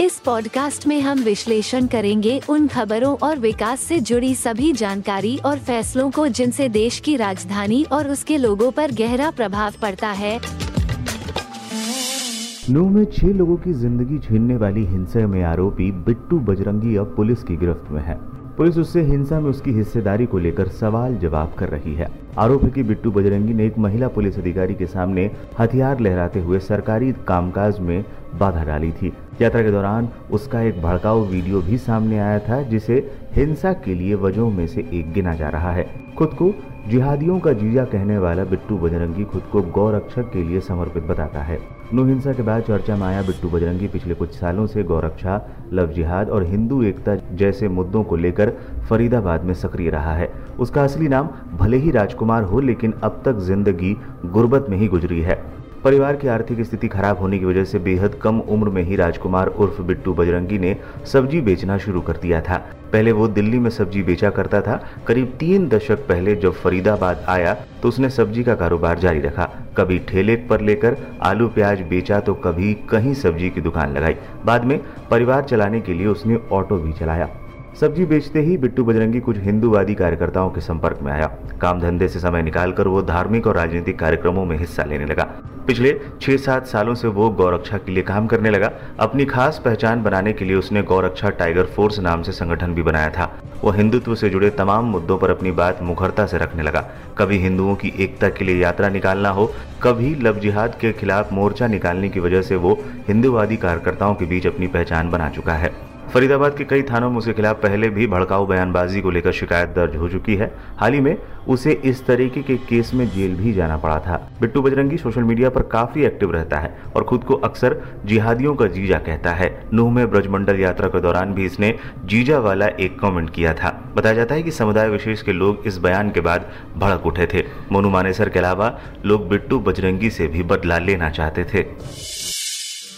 इस पॉडकास्ट में हम विश्लेषण करेंगे उन खबरों और विकास से जुड़ी सभी जानकारी और फैसलों को जिनसे देश की राजधानी और उसके लोगों पर गहरा प्रभाव पड़ता है। नूह में छह लोगों की ज़िंदगी छीनने वाली हिंसा में आरोपी बिट्टू बजरंगी अब पुलिस की गिरफ्त में है। पुलिस उससे हिंसा में उसकी हिस्सेदारी को लेकर सवाल जवाब कर रही है। आरोप है कि बिट्टू बजरंगी ने एक महिला पुलिस अधिकारी के सामने हथियार लहराते हुए सरकारी कामकाज में बाधा डाली थी। यात्रा के दौरान उसका एक भड़काऊ वीडियो भी सामने आया था, जिसे हिंसा के लिए वजहों में से एक गिना जा रहा है। खुद को जिहादियों का जीजा कहने वाला बिट्टू बजरंगी खुद को गौरक्षक के लिए समर्पित बताता है। नो हिंसा के बाद चर्चा में आया बिट्टू बजरंगी पिछले कुछ सालों से गौरक्षा, लव जिहाद और हिंदू एकता जैसे मुद्दों को लेकर फरीदाबाद में सक्रिय रहा है। उसका असली नाम भले ही राजकुमार हो, लेकिन अब तक ज़िंदगी गुर्बत में ही गुजरी है। परिवार की आर्थिक स्थिति खराब होने की वजह से बेहद कम उम्र में ही राजकुमार उर्फ़ बिट्टू बजरंगी ने सब्ज़ी बेचना शुरू कर दिया था। पहले वो दिल्ली में सब्ज़ी बेचा करता था। करीब तीन दशक पहले जब फरीदाबाद आया तो उसने सब्ज़ी का कारोबार जारी रखा। कभी ठेले पर लेकर आलू प्याज बेचा तो कभी कहीं सब्ज़ी की दुकान लगाई। बाद में परिवार चलाने के लिए उसने ऑटो भी चलाया। सब्ज़ी बेचते ही बिट्टू बजरंगी कुछ हिंदूवादी कार्यकर्ताओं के संपर्क में आया। काम धंधे से समय निकालकर वो धार्मिक और राजनीतिक कार्यक्रमों में हिस्सा लेने लगा। पिछले छह सात सालों से वो गौरक्षा के लिए काम करने लगा। अपनी खास पहचान बनाने के लिए उसने गौरक्षा टाइगर फोर्स नाम से संगठन भी बनाया था। वो हिंदुत्व से जुड़े तमाम मुद्दों पर अपनी बात मुखरता से रखने लगा। कभी हिंदुओं की एकता के लिए यात्रा निकालना हो, कभी लव जिहाद के खिलाफ मोर्चा निकालने की वजह से वो हिंदुवादी कार्यकर्ताओं के बीच अपनी पहचान बना चुका है। फरीदाबाद के कई थानों में उसके खिलाफ पहले भी भड़काऊ बयानबाजी को लेकर शिकायत दर्ज हो चुकी है। हाल ही में उसे इस तरीके के केस में जेल भी जाना पड़ा था। बिट्टू बजरंगी सोशल मीडिया पर काफ़ी एक्टिव रहता है और खुद को अक्सर जिहादियों का जीजा कहता है। नूह में ब्रजमंडल यात्रा के दौरान भी इसने जीजा वाला एक कमेंट किया था। बताया जाता है कि समुदाय विशेष के लोग इस बयान के बाद भड़क उठे थे। मोनू मानेसर के अलावा लोग बिट्टू बजरंगी से भी बदला लेना चाहते थे।